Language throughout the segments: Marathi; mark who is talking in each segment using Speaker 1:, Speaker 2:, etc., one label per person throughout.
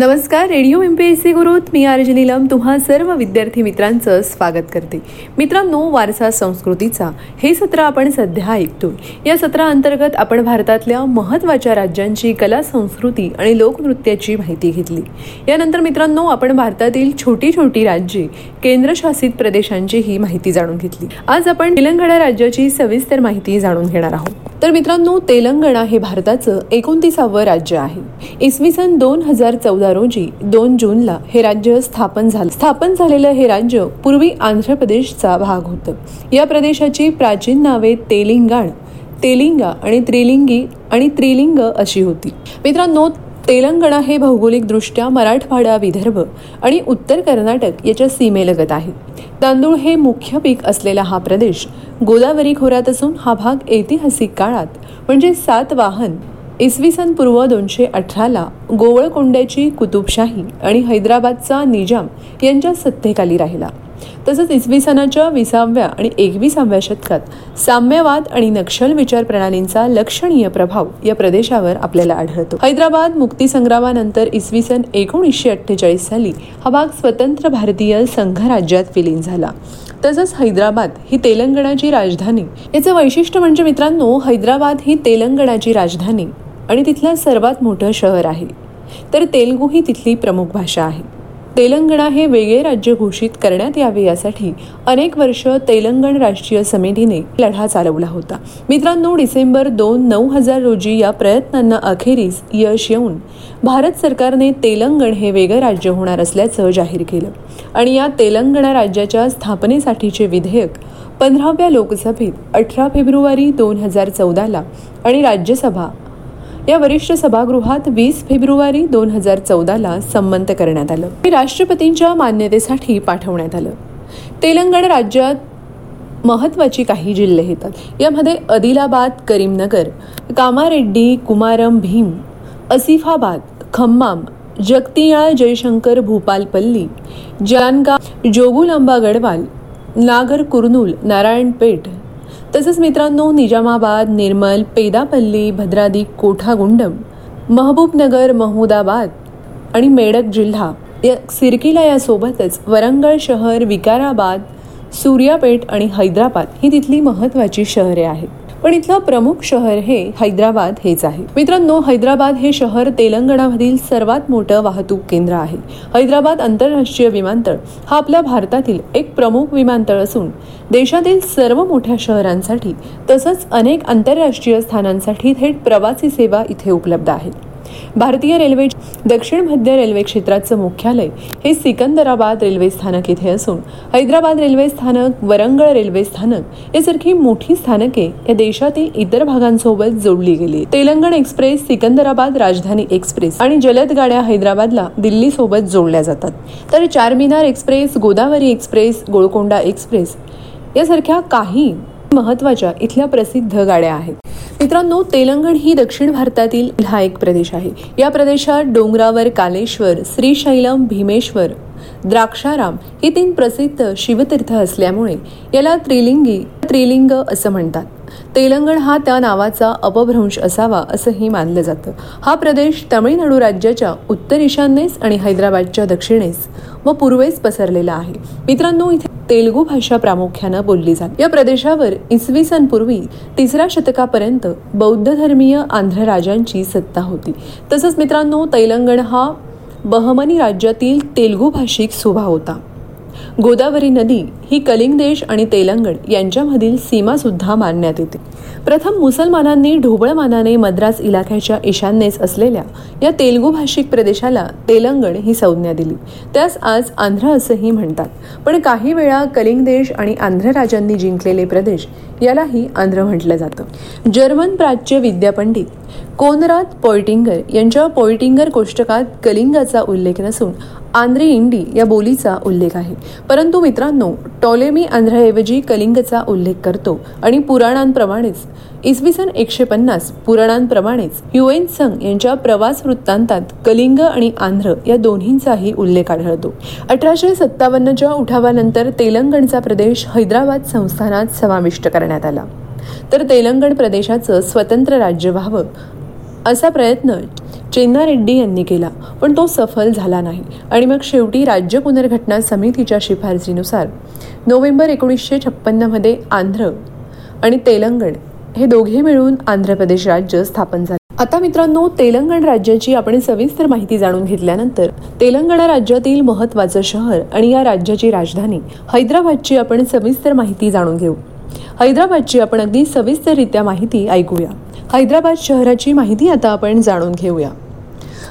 Speaker 1: नमस्कार radio M P S C गुरुत मी आरजी नीलम तुम्हा सर्व विद्यार्थी मित्रांचं स्वागत करते. मित्रांनो वारसा संस्कृतीचा हे सत्र आपण सध्या ऐकतोय. या सत्राअंतर्गत आपण भारतातल्या महत्त्वाच्या राज्यांची कला संस्कृती आणि लोकनृत्याची माहिती घेतली. यानंतर मित्रांनो आपण भारतातील छोटी छोटी राज्ये केंद्रशासित प्रदेशांची ही माहिती जाणून घेतली. आज आपण तेलंगणा राज्याची सविस्तर माहिती जाणून घेणार आहोत. तर मित्रांनो तेलंगणा हे भारताचं एकोणतीसावं राज्य आहे. इसवी सन दोन हजार चौदा रोजी दोन जूनला हे राज्य स्थापन झालं. स्थापन झालेलं हे राज्य पूर्वी आंध्र प्रदेशचा भाग होतं. या प्रदेशाची प्राचीन नावे तेलिंगाण तेलिंगा आणि त्रिलिंगी आणि त्रिलिंग अशी होती. मित्रांनो तेलंगणा हे भौगोलिकदृष्ट्या मराठवाडा विदर्भ आणि उत्तर कर्नाटक याच्या सीमेलगत आहे. तांदूळ हे मुख्य पीक असलेला हा प्रदेश गोदावरी खोऱ्यात असून हा भाग ऐतिहासिक काळात म्हणजे सात वाहन इसवी सन पूर्व दोनशे अठराला गोवळकोंड्याची कुतुबशाही आणि हैदराबादचा निजाम यांच्या सत्तेखाली राहिला. तसंच इसवी सनाच्या विसाव्या आणि एकविसाव्या शतकात साम्यवाद आणि नक्षल विचार प्रणालींचा लक्षणीय प्रभाव या प्रदेशावर आपल्याला आढळतो. हैदराबाद मुक्तीसंग्रामानंतर इसवी सन एकोणीसशे अठ्ठेचाळीस साली हा भाग स्वतंत्र भारतीय संघराज्यात विलीन झाला. तसंच हैदराबाद ही तेलंगणाची राजधानी. याचं वैशिष्ट्य म्हणजे मित्रांनो हैदराबाद ही तेलंगणाची राजधानी. आणि तिथलं सर्वात मोठं शहर आहे. तर तेलगू ही तिथली प्रमुख भाषा आहे. तेलंगणा हे वेगळे राज्य घोषित करण्यात यावे यासाठी अनेक वर्ष तेलंगण राष्ट्रीय समितीने लढा चालवला होता. मित्रांनो डिसेंबर दोन नऊ हजार रोजी या प्रयत्नांना अखेरीस यश येऊन भारत सरकारने तेलंगण हे वेगळं राज्य होणार असल्याचं जाहीर केलं. आणि या तेलंगणा राज्याच्या स्थापनेसाठीचे विधेयक पंधराव्या लोकसभेत अठरा फेब्रुवारी दोन हजार चौदाला आणि राज्यसभा या वरिष्ठ सभागृहात वीस फेब्रुवारी दोन हजार चौदाला संमत करण्यात आलं. हे राष्ट्रपतींच्या मान्यतेसाठी पाठवण्यात आलं. तेलंगण राज्यात महत्वाची काही जिल्हे येतात. यामध्ये आदिलाबाद करीमनगर कामारेड्डी कुमारम भीम असिफाबाद खम्माम जगतियाळ जयशंकर भूपालपल्ली जानगाव जोगुलांबा गडवाल नागर कुर्नूल नारायणपेठ तसंच मित्रांनो निजामाबाद निर्मल पेदापल्ली भद्रादी कोठागुंडम महबूबनगर महुदाबाद आणि मेडक जिल्हा या सिरकिला यासोबतच वरंगळ शहर विकाराबाद सूर्यापेठ आणि हैदराबाद ही तिथली महत्त्वाची शहरे आहेत. पण इथलं प्रमुख शहर हे हैदराबाद हेच आहे. मित्रांनो हैदराबाद हे शहर तेलंगणामधील सर्वात मोठं वाहतूक केंद्र आहे. हैदराबाद आंतरराष्ट्रीय विमानतळ हा आपल्या भारतातील एक प्रमुख विमानतळ असून देशातील सर्व मोठ्या शहरांसाठी तसंच अनेक आंतरराष्ट्रीय स्थानांसाठी थेट प्रवासी सेवा इथे उपलब्ध आहेत. भारतीय रेल्वे दक्षिण मध्य रेल्वे क्षेत्राचं मुख्यालय हे सिकंदराबाद रेल्वे स्थानक इथे असून हैदराबाद रेल्वे स्थानक वरंगळ रेल्वे स्थानक यासारखी मोठी स्थानके या देशातील इतर भागांसोबत जोडली गेली तेलंगण एक्सप्रेस सिकंदराबाद राजधानी एक्सप्रेस आणि जलद गाड्या हैदराबादला दिल्ली सोबत जोडल्या जातात. तर Charminar express Godavari express Golconda express यासारख्या काही महत्त्वाच्या इथल्या प्रसिद्ध गाड्या आहेत. मित्रांनो तेलंगण ही दक्षिण भारतातील हा एक प्रदेश आहे. या प्रदेशात डोंगरावर कालेश्वर श्रीशैलम भीमेश्वर द्राक्षाराम ही तीन प्रसिद्ध शिवतीर्थ असल्यामुळे याला त्रिलिंगी त्रिलिंग असं म्हणतात. तेलंगण हा त्या नावाचा अपभ्रंश असावा असंही मानलं जातं. हा प्रदेश तमिळनाडू राज्याच्या उत्तर ईशान्येस आणि हैदराबादच्या दक्षिणेस व पूर्वेस पसरलेला आहे. मित्रांनो इथे तेलगू भाषा प्रामुख्यानं बोलली जाते. या प्रदेशावर इसवी सन पूर्वी तिसऱ्या शतकापर्यंत बौद्ध धर्मीय आंध्र राजांची सत्ता होती. तसंच मित्रांनो तेलंगण हा बहमनी राज्यातील तेलगू भाषिक सुभा होता. गोदावरी नदी ही कलिंग देश आणि तेलंगण यांच्यामधील सीमासुद्धा मानण्यात येते. प्रथम मुसलमानांनी ढोबळमानाने मद्रास इलाख्याच्या ईशान्येस असलेल्या या तेलगू भाषिक प्रदेशाला तेलंगण ही संज्ञा दिली. त्यास आज आंध्र असंही म्हणतात. पण काही वेळा कलिंग देश आणि आंध्र राजांनी जिंकलेले प्रदेश यालाही आंध्र म्हटलं जातं. जर्मन प्राच्य विद्यापंडित कोनरात पोयटिंगर यांच्या पोयटिंगर कोष्टकात कलिंगाचा उल्लेख नसून आंध्रे इंडी या बोलीचा उल्लेख आहे. परंतु मित्रांनो टॉलेमी आंध्राऐवजी कलिंगचा उल्लेख करतो आणि पुराणांप्रमाणेच इसवी सन एकशे पन्नास पुराणांप्रमाणेच युएन संघ यांच्या प्रवास वृत्तांतात कलिंग आणि आंध्र या दोन्हींचाही उल्लेख आढळतो. अठराशे सत्तावन्नच्या उठावानंतर तेलंगणचा प्रदेश हैदराबाद संस्थानात समाविष्ट करण्यात आला. तर तेलंगण प्रदेशाचं स्वतंत्र राज्य व्हावं असा प्रयत्न चेन्ना रेड्डी यांनी केला पण तो सफल झाला नाही. आणि मग शेवटी राज्य पुनर्घटना समितीच्या शिफारसीनुसार नोव्हेंबर एकोणीसशे छप्पन्नमध्ये आंध्र आणि तेलंगण हे दोघे मिळून आंध्र प्रदेश राज्य स्थापन झाले. आता मित्रांनो तेलंगण राज्याची आपण सविस्तर माहिती जाणून घेतल्यानंतर तेलंगणा राज्यातील महत्वाचं शहर आणि या राज्याची राजधानी हैदराबादची आपण सविस्तर माहिती जाणून घेऊ. हैदराबादची आपण अगदी सविस्तररित्या माहिती ऐकूया. हैदराबाद शहराची माहिती आता आपण जाणून घेऊया.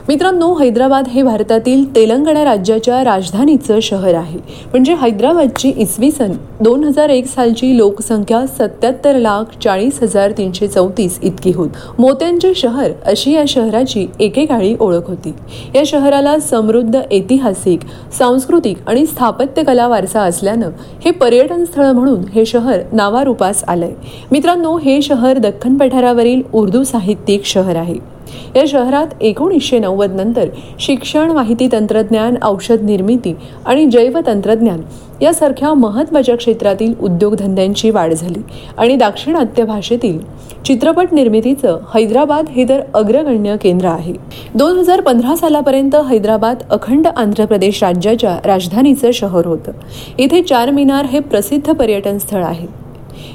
Speaker 1: मित्रांनो हैदराबाद हे भारतातील तेलंगणा राज्याच्या राजधानीचं शहर आहे. म्हणजे हैदराबादची इसवी सन दोन हजार एक सालची लोकसंख्या सत्याहत्तर लाख चाळीस हजार तीनशे चौतीस इतकी होत. मोत्यांचे शहर अशी या शहराची एकेकाळी ओळख होती. या शहराला समृद्ध ऐतिहासिक सांस्कृतिक आणि स्थापत्यकला वारसा असल्यानं हे पर्यटन स्थळ म्हणून हे शहर नावारूपास आलंय. मित्रांनो हे शहर दख्खन पठारावरील उर्दू साहित्यिक शहर आहे. या शहरात एकोणीसशे नव्वद नंतर शिक्षण माहिती तंत्रज्ञान औषध निर्मिती आणि जैव तंत्रज्ञान यासारख्या महत्त्वाच्या क्षेत्रातील उद्योगधंद्यांची वाढ झाली आणि दाक्षिणात्य भाषेतील चित्रपट निर्मितीचं हैदराबाद हे तर अग्रगण्य केंद्र आहे. दोन हजार पंधरा सालापर्यंत हैदराबाद अखंड आंध्र प्रदेश राज्याच्या राजधानीचं शहर होतं. इथे चार मिनार हे प्रसिद्ध पर्यटन स्थळ आहे.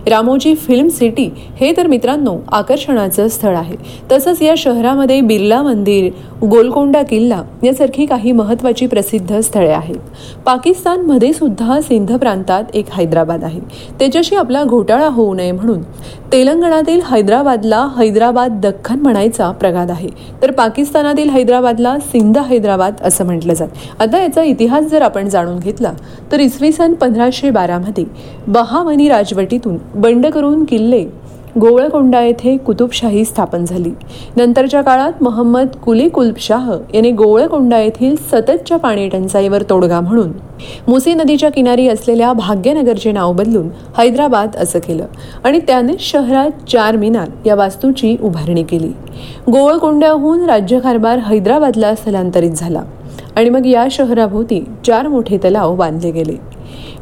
Speaker 1: रामोजी फिल्म सिटी हे तर मित्रांनो आकर्षणाचं स्थळ आहे. तसंच या शहरामध्ये बिर्ला मंदिर गोलकोंडा किल्ला यासारखी काही महत्त्वाची प्रसिद्ध स्थळे आहेत. पाकिस्तानमध्ये सुद्धा सिंध प्रांतात एक हैदराबाद आहे. त्याच्याशी आपला घोटाळा होऊ नये म्हणून तेलंगणातील हैदराबादला हैदराबाद दख्खन म्हणायचा प्रघात आहे. तर पाकिस्तानातील हैदराबादला सिंध हैदराबाद असं म्हटलं जात. आता याचा इतिहास जर आपण जाणून घेतला तर इसवी सन पंधराशे बारामध्ये बहामनी राजवटीतून बंड करून किल्ले गोवळकोंडा येथे कुतुबशाही स्थापन झाली. नंतरच्या काळात मोहम्मद कुली कुलबशाह यांनी गोवळकोंडा येथील सततच्या पाणी टंचाईवर तोडगा म्हणून मुसी नदीच्या किनारी असलेल्या भाग्यनगरचे नाव बदलून हैदराबाद असं केलं आणि त्याने शहरात चार मिनार या वास्तूची उभारणी केली. गोवळकोंड्याहून राज्यकारभार हैदराबादला स्थलांतरित झाला आणि मग या शहराभोवती चार मोठे तलाव बांधले गेले.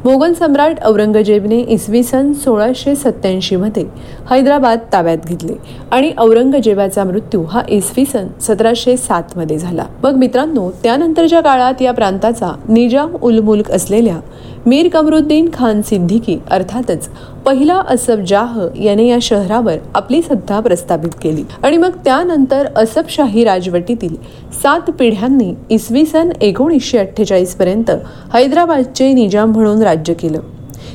Speaker 1: मोगल सम्राट औरंगजेबने इसवी सन सोळाशे सत्त्याऐंशीमध्ये हैदराबाद ताब्यात घेतले आणि औरंगजेबाचा मृत्यू हा इसवी सन सतराशे सातमध्ये झाला. मग मित्रांनो त्यानंतरच्या काळात या प्रांताचा निजाम उल मुल्क असलेल्या मीर कमरुद्दीन खान सिद्दीकी अर्थातच पहिला असफ जाह याने या शहरावर आपली सत्ता प्रस्थापित केली. आणि मग त्यानंतर असफशाही राजवटीतील सात पिढ्यांनी इसवी सन एकोणीसशे अठ्ठेचाळीस पर्यंत हैदराबादचे निजाम म्हणून राज्य केलं.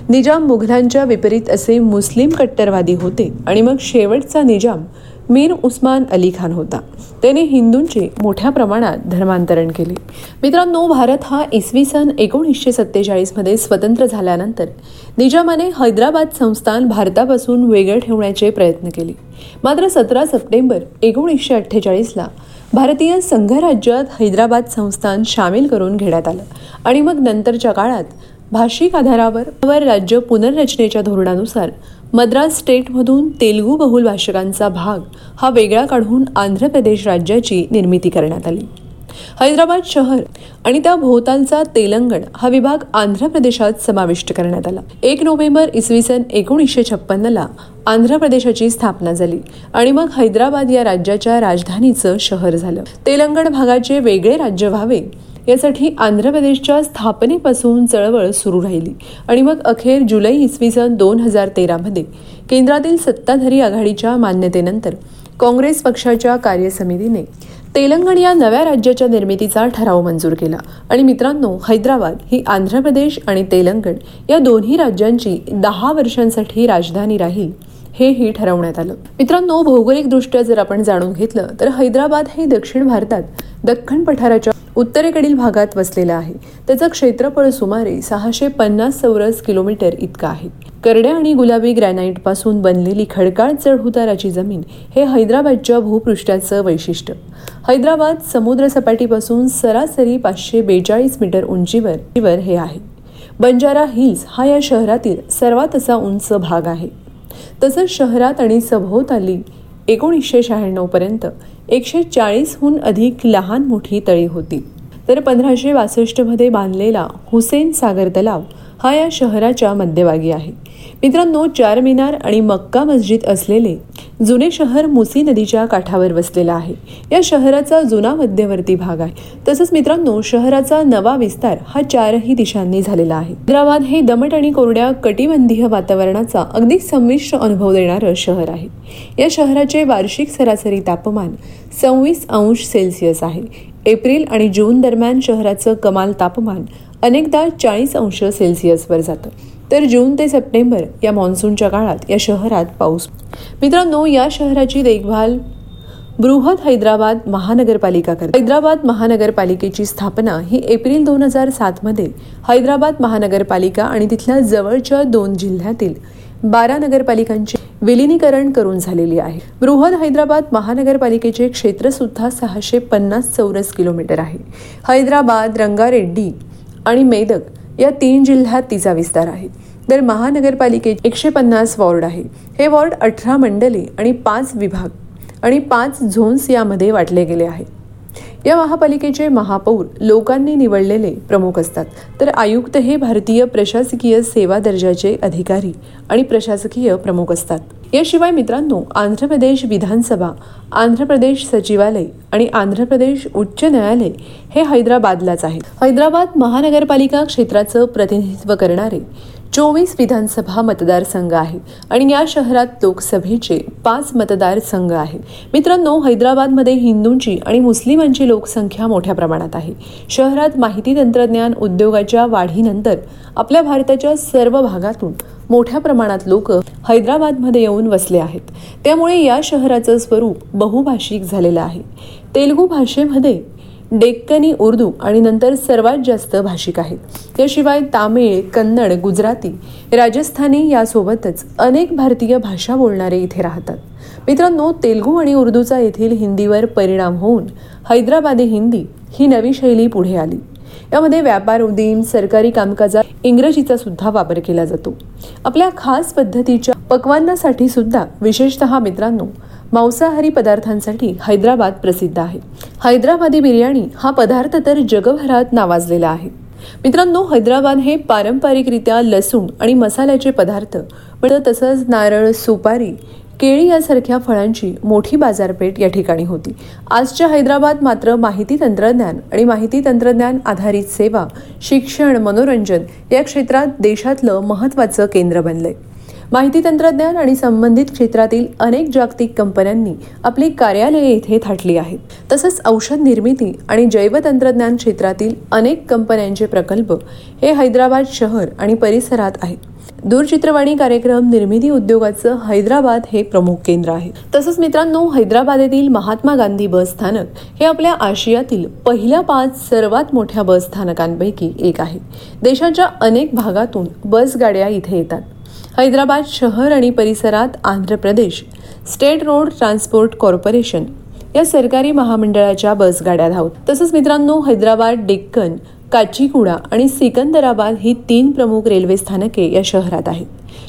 Speaker 1: निजाम मुघलांच्या विपरीत असे मुस्लिम कट्टरवादी होते आणि मग शेवटचा निजाम मीर उस्मान अली खान होता. त्याने हिंदूंचे मोठ्या प्रमाणात धर्मांतरण केले. मित्रांनो भारत हा इसवी सन एकोणीसशे सत्तेचाळीसमध्ये स्वतंत्र झाल्यानंतर निजामाने हैदराबाद संस्थान भारतापासून वेगळं ठेवण्याचे प्रयत्न केले. मात्र सतरा सप्टेंबर एकोणीसशे अठ्ठेचाळीसला भारतीय संघराज्यात हैदराबाद संस्थान सामील करून घेण्यात आलं आणि मग नंतरच्या काळात भाषिक आधारावर राज्य पुनर्रचनेच्या धोरणानुसार मद्रास स्टेटमधून तेलुगू बहुल भाषकांचा भाग हा वेगळा काढून आंध्र प्रदेश राज्याची निर्मिती करण्यात आली. हैदराबाद शहर आणि त्या भोवतालचा तेलंगण हा विभाग आंध्र प्रदेशात समाविष्ट करण्यात आला. एक नोव्हेंबर इसवी सन एकोणीसशे छप्पन्नला आंध्र प्रदेशाची स्थापना झाली आणि मग हैदराबाद या राज्याच्या राजधानीचं शहर झालं. तेलंगण भागाचे वेगळे राज्य व्हावे यासाठी आंध्र प्रदेशच्या स्थापनेपासून चळवळ सुरू राहिली. आणि मग अखेर जुलै इसवी सन दोन हजार तेरामध्ये केंद्रातील सत्ताधारी आघाडीच्या मान्यतेनंतर काँग्रेस पक्षाच्या कार्यसमितीने तेलंगण या नव्या राज्याच्या निर्मितीचा ठराव मंजूर केला. आणि मित्रांनो हैदराबाद ही आंध्र प्रदेश आणि तेलंगण या दोन्ही राज्यांची दहा वर्षांसाठी राजधानी राहील. हेही ठरवण्यात आलं. मित्रांनो भौगोलिकदृष्ट्या जर आपण जाणून घेतलं तर हैदराबाद हे दक्षिण भारतात दख्खन पठाराच्या उत्तरेकडील भागात वसलेलं आहे. त्याचं क्षेत्रफळ सुमारे सहाशे पन्नास चौरस किलोमीटर इतकं आहे. करड्या आणि गुलाबी ग्रॅनाइटपासून बनलेली खडकाळ चढउताराची जमीन हे हैदराबादच्या भूपृष्ठाचं वैशिष्ट्य. हैदराबाद समुद्र सपाटीपासून सरासरी पाचशे बेचाळीस मीटर उंचीवर हे आहे. बंजारा हिल्स हा या शहरातील सर्वात असा उंच भाग आहे. तसंच शहरात आणि सभोवताली एकोणीसशे शहाण्णवपर्यंत एकशे चाळीसहून अधिक लहान मोठी तळी होती. तर पंधराशे बासष्टमध्ये बांधलेला हुसेन सागर तलाव हा या शहराच्या मध्यभागी आहे. मित्रांनो चार मिनार आणि मक्का मस्जिद असलेले जुने शहर मुसी नदीच्या काठावर वसलेलं आहे. या शहराचा जुना मध्यवर्ती भाग आहे. तसंच मित्रांनो शहराचा नवा विस्तार हा चारही दिशांनी झालेला आहे. हैदराबाद हे दमट आणि कोरड्या कटिबंधीय वातावरणाचा अगदी संमिश्र अनुभव देणारं शहर आहे. या शहराचे वार्षिक सरासरी तापमान सव्वीस अंश सेल्सिअस आहे. एप्रिल आणि जून दरम्यान शहराचं कमाल तापमान अनेकदा चाळीस अंश सेल्सिअसवर जातं. तर जून ते सप्टेंबर या मान्सूनच्या काळात या शहरात पाऊस मित्रांनो या शहराची देखभाल बृहद हैदराबाद महानगरपालिका करते. हैदराबाद महानगरपालिकेची स्थापना ही एप्रिल दोन हजार सातमध्ये हैदराबाद महानगरपालिका आणि तिथल्या जवळच्या दोन जिल्ह्यातील बारा नगरपालिकांचे विलिनीकरण करून झालेली आहे. बृहद हैदराबाद महानगरपालिकेचे क्षेत्र सुद्धा सहाशे पन्नास चौरस किलोमीटर आहे. हैदराबाद रंगारेड्डी आणि मेदक या तीन जिल्ह्यात तिचा विस्तार आहे. तर महानगरपालिकेत एकशे पन्नास वॉर्ड आहे. हे वॉर्ड अठरा मंडले आणि पाच विभाग आणि पाच झोन्स यामध्ये वाटले गेले आहेत या महापालिकेचे महापौर लोकांनी निवडलेले प्रमुख असतात. तर आयुक्त हे भारतीय प्रशासकीय सेवा दर्जाचे अधिकारी आणि प्रशासकीय प्रमुख असतात. याशिवाय मित्रांनो आंध्र प्रदेश विधानसभा आंध्र प्रदेश सचिवालय आणि आंध्र प्रदेश उच्च न्यायालय हे हैदराबादलाच आहे हैदराबाद महानगरपालिका क्षेत्राचं प्रतिनिधित्व करणारे चोवीस विधानसभा मतदारसंघ आहे आणि या शहरात लोकसभेचे पाच मतदारसंघ आहेत. मित्रांनो हैदराबादमध्ये हिंदूंची आणि मुस्लिमांची लोकसंख्या मोठ्या प्रमाणात आहे. शहरात माहिती तंत्रज्ञान उद्योगाच्या वाढीनंतर आपल्या भारताच्या सर्व भागातून मोठ्या प्रमाणात लोक हैदराबादमध्ये येऊन वसले आहेत. त्यामुळे या शहराचं स्वरूप बहुभाषिक झालेलं आहे. तेलुगू भाषेमध्ये डेक्कनी उर्दू आणि नंतर सर्वात जास्त भाषिक आहेत. याशिवाय तामिळ कन्नड गुजराती राजस्थानी यासोबतच अनेक भारतीय भाषा बोलणारे इथे राहतात. मित्रांनो तेलगू आणि उर्दूचा येथील हिंदीवर परिणाम होऊन हैदराबादी हिंदी ही नवी शैली पुढे आली. यामध्ये व्यापार उदीम सरकारी कामकाजात इंग्रजीचा सुद्धा वापर केला जातो. आपल्या खास पद्धतीच्या पक्वांनासाठी सुद्धा विशेषतः मित्रांनो मांसाहारी पदार्थांसाठी हैदराबाद प्रसिद्ध आहे. हैदराबादी बिर्याणी हा पदार्थ तर जगभरात नावाजलेला आहे. मित्रांनो हैदराबाद हे पारंपरिकरित्या लसूण आणि मसाल्याचे पदार्थ तसंच नारळ सुपारी केळी यासारख्या फळांची मोठी बाजारपेठ या ठिकाणी होती. आजच्या हैदराबाद मात्र माहिती तंत्रज्ञान आणि माहिती तंत्रज्ञान आधारित सेवा शिक्षण मनोरंजन या क्षेत्रात देशातलं महत्त्वाचं केंद्र बनलंय. माहिती तंत्रज्ञान आणि संबंधित क्षेत्रातील अनेक जागतिक कंपन्यांनी आपली कार्यालये इथे थाटली आहेत. तसंच औषध निर्मिती आणि जैवतंत्रज्ञान क्षेत्रातील अनेक कंपन्यांचे प्रकल्प हे हैदराबाद शहर आणि परिसरात आहेत. दूरचित्रवाणी कार्यक्रम निर्मिती उद्योगाचं हैदराबाद हे प्रमुख केंद्र आहे. तसंच मित्रांनो हैदराबाद येथील महात्मा गांधी बस स्थानक हे आपल्या आशियातील पहिल्या पाच सर्वात मोठ्या बस स्थानकांपैकी एक आहे. देशाच्या अनेक भागातून बस गाड्या इथे येतात. हैदराबाद शहर आणि परिसरात Andhra Pradesh state road transport corporation या सरकारी महामंडळाच्या बसगाड्या धावत तसंच मित्रांनो हैदराबाद डेक्कन काचीकुडा आणि सिकंदराबाद ही तीन प्रमुख रेल्वे स्थानके या शहरात आहेत.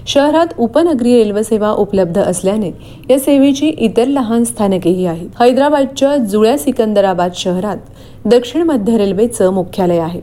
Speaker 1: शहरात उपनगरी रेल्वे सेवा उपलब्ध असल्याने या सेवेची इतर लहान स्थानकेही आहेत. हैदराबादच्या जुळ्या सिकंदराबाद शहरात दक्षिण मध्य रेल्वेचं मुख्यालय आहे.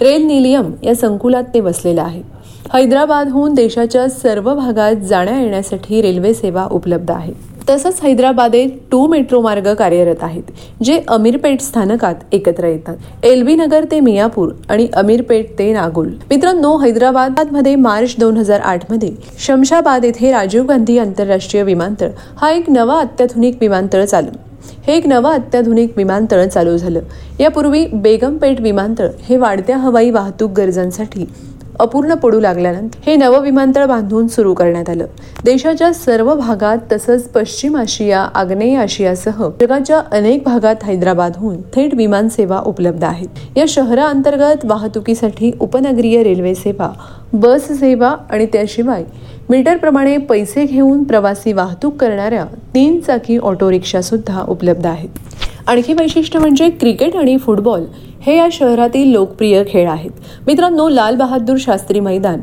Speaker 1: रेल निलियम या संकुलात ते वसलेलं आहे. हैदराबादहून देशाच्या सर्व भागात जाण्या येण्यासाठी रेल्वे सेवा उपलब्ध आहे. तसंच हैदराबादेत टू मेट्रो मार्ग कार्यरत आहेत जे अमीरपेठ स्थानकात एकत्र येतात. एलबी नगर ते मियापूर आणि अमीरपेठ ते नागोल. मित्रांनो हैदराबादमध्ये मार्च दोन हजार आठमध्ये शमशाबाद येथे राजीव गांधी आंतरराष्ट्रीय विमानतळ हा एक नवा अत्याधुनिक विमानतळ चालू हे एक नवं अत्याधुनिक विमानतळ चालू झालं. यापूर्वी बेगमपेठ विमानतळ हे वाढत्या हवाई वाहतूक गरजांसाठी अपूर्ण पडू लागल्यानंतर हे नवं विमानतळ बांधून सुरू करण्यात आलं. देशाच्या सर्व भागात तसंच पश्चिम आशिया आग्नेय आशियासह जगाच्या अनेक भागात हैदराबादहून थेट विमान सेवा उपलब्ध आहेत. या शहराअंतर्गत वाहतुकीसाठी उपनगरीय रेल्वे सेवा बस सेवा आणि त्याशिवाय मीटरप्रमाणे पैसे घेऊन प्रवासी वाहतूक करणाऱ्या तीन चाकी ऑटो रिक्षा सुद्धा उपलब्ध आहेत. आणखी वैशिष्ट्य म्हणजे क्रिकेट आणि फुटबॉल हे या शहरातील लोकप्रिय खेळ आहेत. मित्रांनो लाल बहादूर शास्त्री मैदान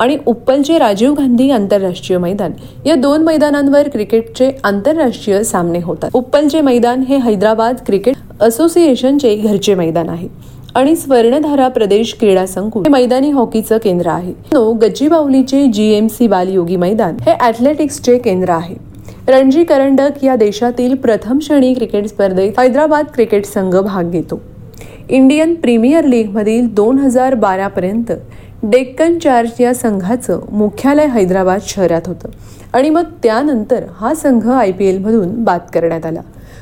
Speaker 1: आणि उप्पलचे राजीव गांधी आंतरराष्ट्रीय मैदान या दोन मैदानांवर क्रिकेटचे आंतरराष्ट्रीय सामने होतात. उप्पलचे मैदान हे हैदराबाद क्रिकेट असोसिएशनचे घरचे मैदान आहे आणि स्वर्णधारा प्रदेश क्रीडा संकुल हे मैदानी हॉकीचं केंद्र आहे. गच्चीबावलीचे जीएमसी बालयोगी मैदान हे ॲथलेटिक्सचे केंद्र आहे. रणजी करंडक या देशातील प्रथम श्रेणी क्रिकेट स्पर्धेत हैदराबाद क्रिकेट संघ भाग घेतो. इंडियन प्रीमियर लीगमधील दोन हजार बारापर्यंत डेक्कन चार्ज या संघाचं मुख्यालय हैदराबाद शहरात होतं. आणि मग त्यानंतर हा संघ आय पी एलमधून बाद करण्यात आला.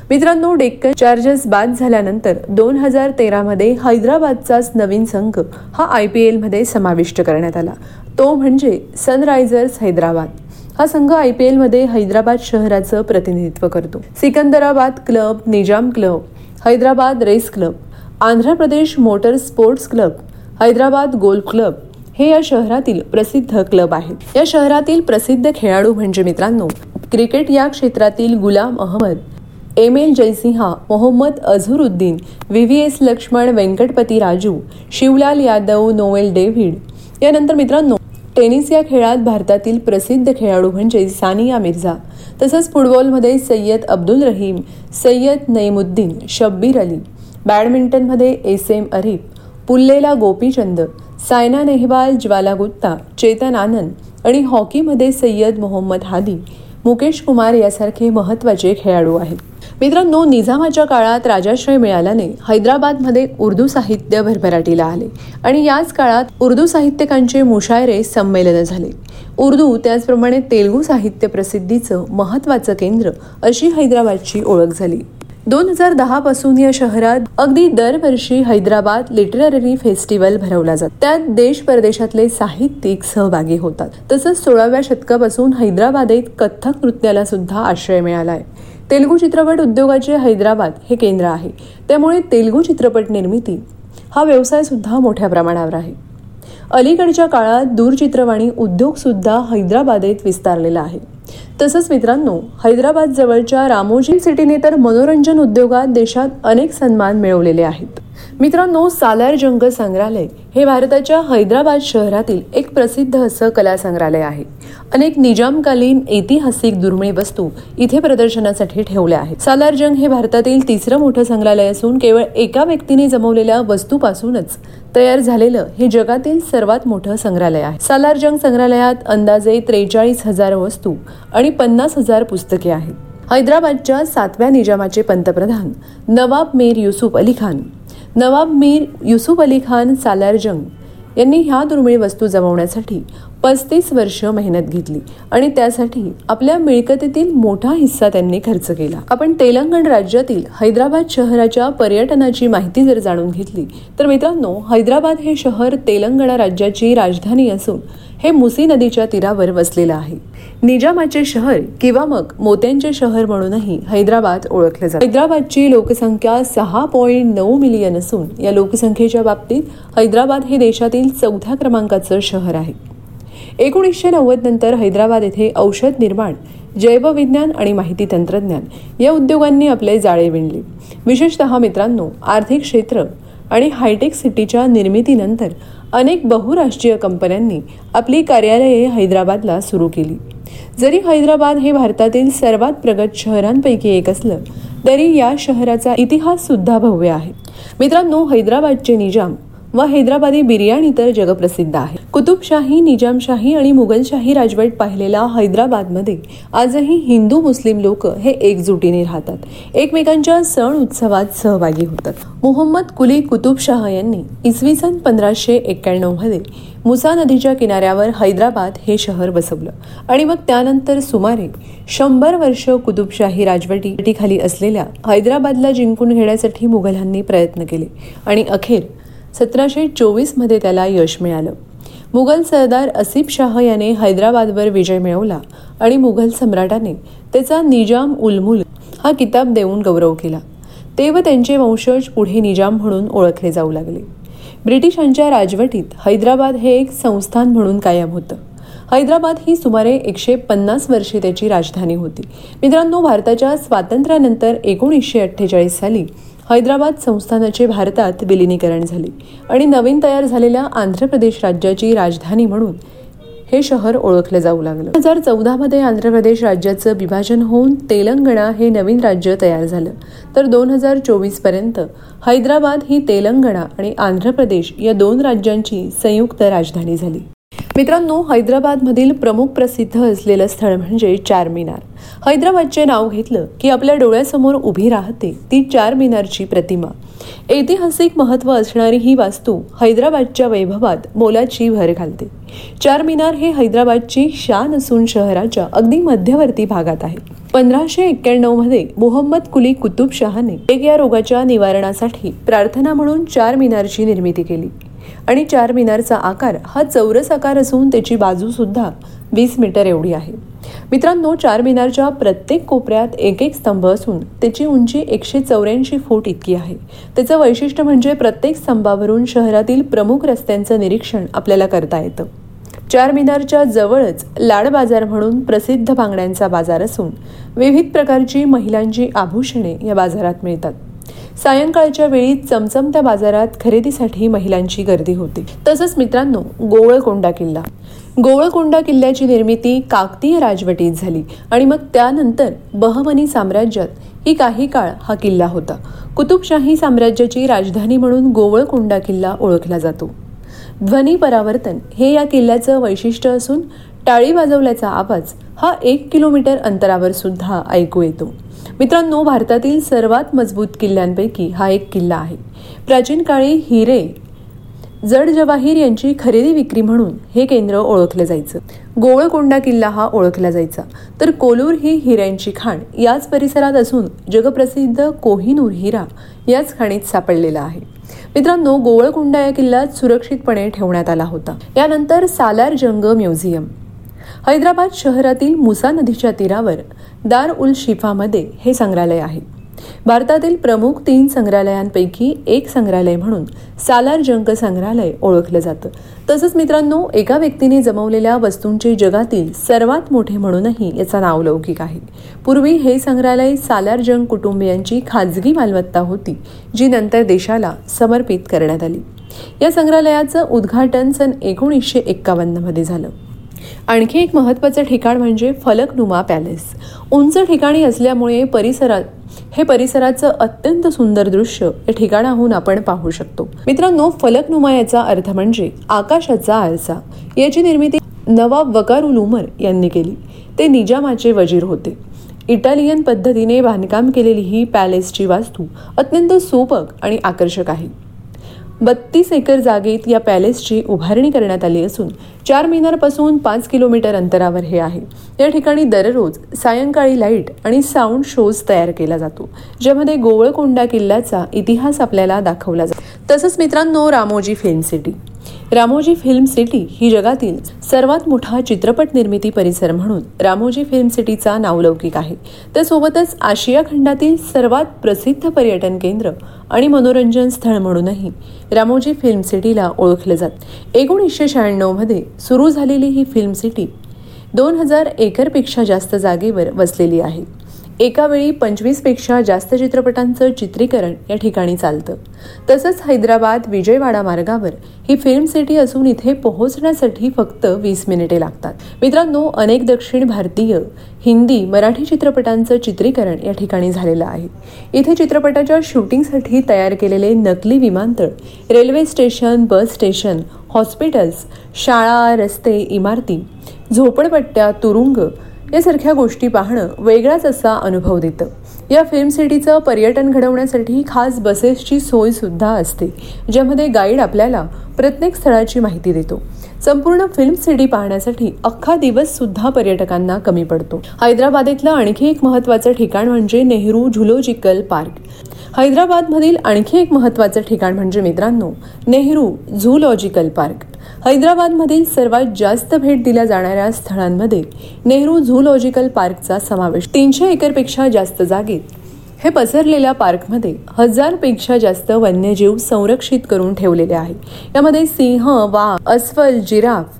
Speaker 1: मित्रांनो डेक्कन चार्जर्स बाद झाल्यानंतर दोन हजार तेरामध्ये हैदराबादचाच नवीन संघ हा आय पी एलमध्ये समाविष्ट करण्यात आला. तो म्हणजे सनरायझर्स हैदराबाद. हा संघ आय पी एलमध्ये हैदराबाद शहराचं प्रतिनिधित्व करतो. Secunderabad club Nizam club Hyderabad race club Andhra Pradesh motor sports club Hyderabad golf club हे या शहरातील प्रसिद्ध क्लब आहेत. या शहरातील प्रसिद्ध खेळाडू म्हणजे मित्रांनो क्रिकेट या क्षेत्रातील Ghulam Ahmed M L Jaisimha Mohammad Azharuddin V V S Laxman Venkatapathy Raju Shivlal Yadav Noel David. यानंतर मित्रांनो टेनिस या खेळात भारतातील प्रसिद्ध खेळाडू म्हणजे सानिया मिर्झा तसंच फुटबॉलमध्ये सय्यद अब्दुल रहीम सय्यद नईमुद्दीन शब्बीर अली. बॅडमिंटनमध्ये एस एम अरिफ पुल्लेला गोपीचंद सायना नेहवाल ज्वाला गुत्ता चेतन आनंद आणि हॉकीमध्ये सय्यद मोहम्मद हादी मुकेश कुमार यासारखे महत्त्वाचे खेळाडू आहेत. मित्रांनो निझामाच्या काळात राजाश्रय मिळाल्याने हैदराबादमध्ये उर्दू साहित्य भरभराटीला आले आणि याच काळात उर्दू साहित्यकांचे मुशायरे संमेलन झाले. उर्दू त्याचप्रमाणे तेलगू साहित्य प्रसिद्धीचं महत्वाचं केंद्र अशी हैदराबादची ओळख झाली. दोन हजार दहा पासून या शहरात अगदी दरवर्षी हैदराबाद लिटररी फेस्टिवल भरवला जातो. त्यात देश परदेशातले साहित्यिक सहभागी होतात. तसंच सोळाव्या शतकापासून हैदराबादेत कथ्थक नृत्याला सुद्धा आश्रय आहे तेलुगू चित्रपट उद्योगाचे हैदराबाद हे केंद्र आहे. त्यामुळे तेलुगू चित्रपट निर्मिती हा व्यवसाय सुद्धा मोठ्या प्रमाणावर आहे. अलीकडच्या काळात दूरचित्रवाणी उद्योगसुद्धा हैदराबादेत विस्तारलेला आहे. तसंच मित्रांनो हैदराबाद जवळच्या रामोजी सिटीने तर मनोरंजन उद्योगात देशात अनेक सन्मान मिळवलेले आहेत. मित्रांनो सालार जंग संग्रहालय हे भारताच्या हैदराबाद शहरातील एक प्रसिद्ध असं कला संग्रहालय आहे. अनेक निजामकालीन ऐतिहासिक दुर्मिळ वस्तू इथे प्रदर्शनासाठी ठेवल्या आहेत. सालार जंग हे भारतातील तिसरं मोठं संग्रहालय असून केवळ एका व्यक्तीने जमवलेल्या वस्तूपासूनच तयार झालेलं हे जगातील सर्वात मोठं संग्रहालय आहे. सालार जंग संग्रहालयात अंदाजे त्रेचाळीस हजार वस्तू आणि पन्नास हजार पुस्तके आहेत. हैदराबादच्या सातव्या निजामाचे पंतप्रधान नवाब मेर युसुफ अली खान नवाब मीर युसुफ अली खान सालार जंग यांनी ह्या दुर्मिळ वस्तू जमवण्यासाठी पस्तीस वर्ष मेहनत घेतली आणि त्यासाठी आपल्या मिळकतीतील मोठा हिस्सा त्यांनी खर्च केला. आपण तेलंगण राज्यातील हैदराबाद शहराच्या पर्यटनाची माहिती जर जाणून घेतली तर मित्रांनो हैदराबाद हे शहर तेलंगणा राज्याची राजधानी असून हे मुसी नदीच्या तीरावर वसलेलं आहे. निजामाचे शहर किंवा मग मोत्यांचे शहर म्हणूनही हैदराबाद ओळखले जाते. हैदराबादची लोकसंख्या सहा पॉईंट नऊ मिलियन असून या लोकसंख्येच्या बाबतीत हैदराबाद हे देशातील चौथ्या क्रमांकाचं शहर आहे. एकोणीसशे नव्वद नंतर हैदराबाद येथे औषध निर्माण जैवविज्ञान आणि माहिती तंत्रज्ञान या उद्योगांनी आपले जाळे विणले. विशेषतः मित्रांनो आर्थिक क्षेत्र आणि हायटेक सिटीच्या निर्मितीनंतर अनेक बहुराष्ट्रीय कंपन्यांनी आपली कार्यालये हैदराबादला सुरू केली. जरी हैदराबाद हे भारतातील सर्वात प्रगत शहरांपैकी एक असलं तरी या शहराचा इतिहास सुद्धा भव्य आहे. मित्रांनो हैदराबादचे निजाम व हैदराबादी बिर्याणी तर जगप्रसिद्ध आहे. कुतुबशाही निजामशाही आणि मुघलशाही राजवट पाहिलेला हैदराबादमध्ये आजही हिंदू मुस्लिम लोक हे एकजुटीने राहतात. एकमेकांच्या सण उत्सवात सहभागी होतात. मोहम्मद कुली कुतुबशाह यांनी इसवी सन पंधराशे एक्क्याण्णवमध्ये मुसा नदीच्या किनाऱ्यावर हैदराबाद हे शहर बसवलं आणि मग त्यानंतर सुमारे शंभर वर्ष कुतुबशाही राजवटीखाली असलेल्या हैदराबादला जिंकून घेण्यासाठी मुघलांनी प्रयत्न केले आणि अखेर सतराशे चोवीसमध्ये त्याला यश मिळालं. मुघल सरदार असिफ शाह याने हैदराबादवर विजय मिळवला आणि मुघल सम्राटाने त्याचा निजाम उलमुल हा किताब देऊन गौरव केला. ते व त्यांचे वंशज पुढे निजाम म्हणून ओळखले जाऊ लागले. ब्रिटिशांच्या राजवटीत हैदराबाद हे एक संस्थान म्हणून कायम होतं. हैदराबाद ही सुमारे एकशे पन्नास वर्षे त्याची राजधानी होती. मित्रांनो भारताच्या स्वातंत्र्यानंतर एकोणीसशे अठ्ठेचाळीस साली हैदराबाद संस्थानाचे भारतात विलिनीकरण झाले आणि नवीन तयार झालेल्या आंध्र प्रदेश राज्याची राजधानी म्हणून हे शहर ओळखलं जाऊ लागलं. दोन हजार चौदामध्ये आंध्र प्रदेश राज्याचं विभाजन होऊन तेलंगणा हे नवीन राज्य तयार झालं. तर दोन हजार चोवीसपर्यंत हैदराबाद ही तेलंगणा आणि आंध्र प्रदेश या दोन राज्यांची संयुक्त राजधानी झाली. मित्रांनो हैदराबादमधील प्रमुख प्रसिद्ध असलेलं स्थळ म्हणजे चारमिनार. हैदराबादचे नाव घेतलं की आपल्या डोळ्यासमोर उभी राहते ती चार मिनारची प्रतिमा. ऐतिहासिक महत्त्व असणारी ही वास्तू हैदराबादच्या वैभवात मोलाची भर घालते. चार मिनार हे हैदराबादची शान असून शहराच्या अगदी मध्यवर्ती भागात आहे. पंधराशे एक्क्याण्णवमध्ये मोहम्मद कुली कुतुब शहाने एक या रोगाच्या निवारणासाठी प्रार्थना म्हणून चार मिनारची निर्मिती केली. आणि चार मिनारचा आकार हा चौरस आकार असून त्याची बाजू सुद्धा वीस मीटर एवढी आहे. मित्रांनो चार मिनारच्या प्रत्येक कोपऱ्यात एक एक स्तंभ असून त्याची उंची एकशे चौऱ्याऐंशी फूट इतकी आहे. त्याचं वैशिष्ट्य म्हणजे प्रत्येक स्तंभावरून शहरातील प्रमुख रस्त्यांचं निरीक्षण आपल्याला करता येतं. चार मिनारच्या जवळच लाड बाजार म्हणून प्रसिद्ध बांगड्यांचा बाजार असून विविध प्रकारची महिलांची आभूषणे या बाजारात मिळतात. सायंकाळच्या वेळी चमचमत्या बाजारात खरेदीसाठी महिलांची गर्दी होती. तसंच मित्रांनो गोवळकोंडा किल्ला. गोवळकोंडा किल्ल्याची निर्मिती काकतीय राजवटीत झाली आणि मग त्यानंतर बहमनी साम्राज्यात ही काही काळ हा किल्ला होता. कुतुबशाही साम्राज्याची राजधानी म्हणून गोवळकोंडा किल्ला ओळखला जातो. ध्वनी परावर्तन हे या किल्ल्याचं वैशिष्ट्य असून टाळी वाजवल्याचा आवाज हा एक किलोमीटर अंतरावर सुद्धा ऐकू येतो. मित्रांनो भारतातील सर्वात मजबूत किल्ल्यांपैकी हा एक किल्ला आहे. प्राचीन काळी हिरे जड जवाहीर यांची खरेदी विक्री म्हणून हे केंद्र ओळखलं जायचं. गोवळकोंडा किल्ला हा ओळखला जायचा. तर कोलूर ही हिऱ्यांची खाण याच परिसरात असून जगप्रसिद्ध कोहिनूर हिरा याच खाणीत सापडलेला आहे. मित्रांनो गोवळकोंडा या किल्ल्यात सुरक्षितपणे ठेवण्यात आला होता. यानंतर सालार जंग म्युझियम. हैदराबाद शहरातील मुसा नदीच्या तीरावर दार उल शिफामध्ये हे संग्रहालय आहे. भारतातील प्रमुख तीन संग्रहालयांपैकी एक संग्रहालय म्हणून सालार जंक संग्रहालय ओळखलं जातं. तसंच मित्रांनो एका व्यक्तीने जमवलेल्या वस्तूंचे जगातील सर्वात मोठे म्हणूनही याचा नावलौकिक आहे. पूर्वी हे संग्रहालय सालार जंग कुटुंबियांची खाजगी मालमत्ता होती जी नंतर देशाला समर्पित करण्यात आली. या संग्रहालयाचं उद्घाटन सन एकोणीसशे एक्कावन्नमध्ये झालं. आणखी एक महत्वाचं ठिकाण म्हणजे फलकनुमा पॅलेस. उंच ठिकाणी असल्यामुळे परिसरात हे परिसराचं अत्यंत सुंदर दृश्य या ठिकाणाहून आपण पाहू शकतो. मित्रांनो फलकनुमा याचा अर्थ म्हणजे आकाशाचा आरसा याची निर्मिती नवाब वकारुल उमर यांनी केली. ते निजामाचे वजीर होते. इटालियन पद्धतीने बांधकाम केलेली ही पॅलेसची वास्तू अत्यंत सोपक आणि आकर्षक आहे. बत्तीस एकर जागेत या पॅलेसची उभारणी करण्यात आली असून चार मिनारपासून पाच किलोमीटर अंतरावर हे आहे. या ठिकाणी दररोज सायंकाळी लाइट आणि साऊंड शोज तयार केला जातो ज्यामध्ये गोवळकोंडा किल्ल्याचा इतिहास आपल्याला दाखवला जातो. तसंच मित्रांनो Ramoji film city. Ramoji film city ही जगातील सर्वात मोठा चित्रपट निर्मिती परिसर म्हणून रामोजी फिल्म सिटीचा नावलौकिक आहे. त्यासोबतच आशिया खंडातील सर्वात प्रसिद्ध पर्यटन केंद्र आणि मनोरंजन स्थळ म्हणूनही रामोजी फिल्म सिटीला ओळखले जात. एकोणीसशे शहाण्णवमध्ये सुरू झालेली ही फिल्म सिटी दोन हजार एकरपेक्षा जास्त जागेवर वसलेली आहे. एकावेळी पंचवीसपेक्षा जास्त चित्रपटांचं चित्रीकरण या ठिकाणी चालतं. तसंच हैदराबाद विजयवाडा मार्गावर ही फिल्म सिटी असून इथे पोहोचण्यासाठी फक्त वीस मिनिटे लागतात. मित्रांनो अनेक दक्षिण भारतीय हिंदी मराठी चित्रपटांचं चित्रीकरण या ठिकाणी झालेलं आहे. इथे चित्रपटाच्या शूटिंगसाठी तयार केलेले नकली विमानतळ railway station bus station hospitals शाळा रस्ते इमारती झोपडपट्ट्या तुरुंग यासारख्या गोष्टी पाहणं वेगळाच असा अनुभव देतं. या फिल्म सिटीचं पर्यटन घडवण्यासाठी खास बसेसची सोय सुद्धा असते ज्यामध्ये गाईड आपल्याला प्रत्येक स्थळाची माहिती देतो. संपूर्ण फिल्म सिटी पाहण्यासाठी अख्खा दिवस सुद्धा पर्यटकांना कमी पडतो. हैदराबादेतलं आणखी एक महत्वाचं ठिकाण म्हणजे नेहरू झुलॉजिकल पार्क. हैदराबादमधील आणखी एक महत्वाचं ठिकाण म्हणजे मित्रांनो नेहरू झूलॉजिकल पार्क. हैदराबादमधील सर्वात जास्त भेट दिल्या जाणाऱ्या स्थळांमध्ये नेहरू झूलॉजिकल पार्कचा समावेश तीनशे एकरपेक्षा जास्त जागेत. हे पसरलेल्या पार्कमध्ये हजारपेक्षा जास्त वन्यजीव संरक्षित करून ठेवलेले आहे. यामध्ये सिंह वाघ अस्वल जिराफ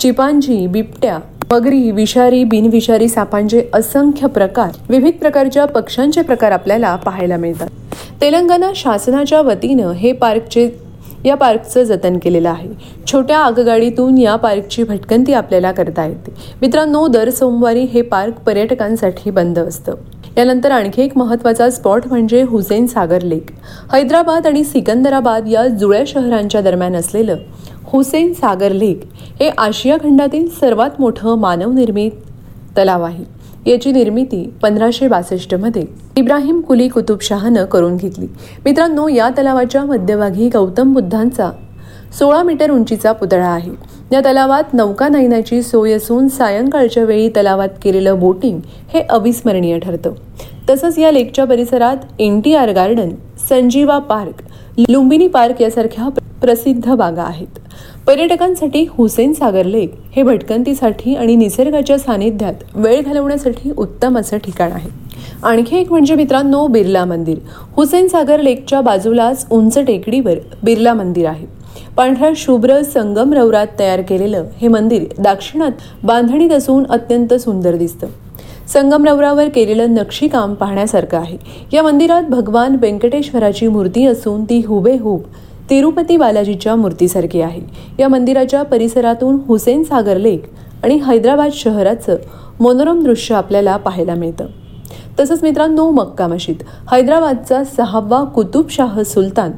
Speaker 1: चिपांजी बिबट्या मगरी विषारी बिनविषारी सापांचे असंख्य प्रकार विविध प्रकारच्या पक्ष्यांचे प्रकार आपल्याला पाहायला मिळतात. तेलंगणा शासनाच्या वतीनं हे पार्कचे या पार्कचं जतन केलेलं आहे. छोट्या आगगाडीतून या पार्कची भटकंती आपल्याला करता येते. मित्रांनो दर सोमवारी हे पार्क पर्यटकांसाठी बंद असतं. यानंतर आणखी एक महत्त्वाचा स्पॉट म्हणजे हुसेन सागर लेक. हैदराबाद आणि सिकंदराबाद या जुळ्या शहरांच्या दरम्यान असलेलं हुसेन सागर लेक हे आशिया खंडातील सर्वात मोठं मानवनिर्मित तलाव आहे. याची निर्मिती पंधराशे बासष्टमध्ये इब्राहिम कुली कुतुबशहानं करून घेतली. मित्रांनो या तलावाच्या मध्यभागी गौतम बुद्धांचा सोळा मीटर उंचीचा पुतळा आहे. या तलावात नौका नयनाची सोय असून सायंकाळच्या वेळी तलावात केलेलं बोटिंग हे अविस्मरणीय ठरतं. तसंच या लेकच्या परिसरात N T R garden Sanjeeva park Lumbini park यासारख्या प्रसिद्ध बागा आहेत. पर्यटकांसाठी हुसेन सागर लेक हे भटकंतीसाठी आणि निसर्गाच्या सानिध्यात वेळ घालवण्यासाठी उत्तम असं ठिकाण आहे. आणखी एक म्हणजे मित्रांनो बिर्ला मंदिर. हुसेन सागर लेकच्या बाजूलाच उंच टेकडीवर बिर्ला मंदिर आहे. पांढऱ्या शुभ्र संगमरवरात तयार केलेलं हे मंदिर दाक्षिणात बांधणीत असून अत्यंत सुंदर दिसतं. संगमरवरावर केलेलं नक्षीकाम पाहण्यासारखं आहे. या मंदिरात भगवान व्यंकटेश्वराची मूर्ती असून ती हुबेहूब तिरुपती बालाजीच्या मूर्तीसारखी आहे. या मंदिराच्या परिसरातून हुसेन सागर लेक आणि हैदराबाद शहराचं मनोरम दृश्य आपल्याला पाहायला मिळतं. तसंच मित्रांनो मक्का मशीद हैदराबादचा सहावा कुतुबशाह सुलतान